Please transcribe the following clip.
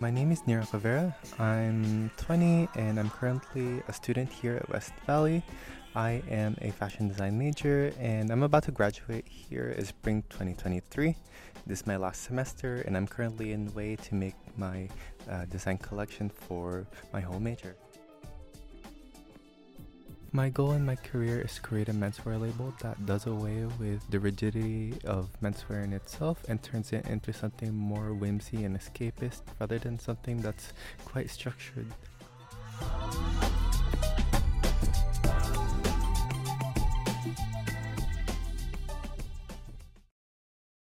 My name is Nyr Acuavera. I'm 20 and I'm currently a student here at West Valley. I am a fashion design major and I'm about to graduate here in spring 2023. This is my last semester and I'm currently in way to make my uh, design collection for my whole major. My goal in my career is to create a menswear label that does away with the rigidity of menswear in itself and turns it into something more whimsy and escapist rather than something that's quite structured.